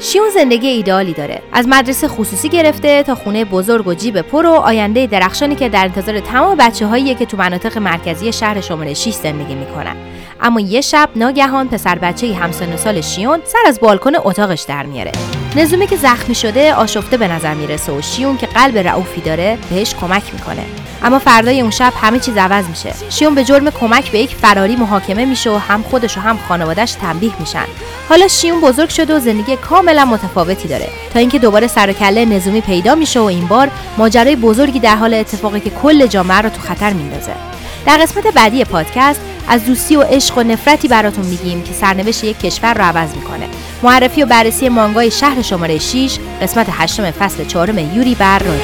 شیون زندگی ایدئالی داره. از مدرسه خصوصی گرفته تا خونه بزرگ و جیب پر و آینده درخشانی که در انتظار تمام بچه که تو مناطق مرکزی شهر شماره 6 زندگی می‌کنن. اما یه شب ناگهان پسر بچه همسن سال شیون سر از بالکن اتاقش در میاره. نزومی که زخمی شده آشفته به نظر می‌رسه و شیون که قلب رعوفی داره بهش کمک می‌کنه. اما فردای اون شب همه چیز عوض میشه. شیون به جرم کمک به یک فراری محاکمه میشه و هم خودش و هم خانوادهش تنبیه میشن. حالا شیون بزرگ شده و زندگی کاملا متفاوتی داره. تا اینکه دوباره سر و کله نظامی پیدا میشه و این بار ماجرای بزرگی در حال اتفاقی که کل جامعه رو تو خطر میندازه. در قسمت بعدی پادکست از دوستی و عشق و نفرتی براتون میگیم که سرنوشت یک کشور رو عوض می‌کنه. معرفی و بررسی مانگای شهر شماره 6 قسمت هشتم فصل چهارم یوری بر رادیو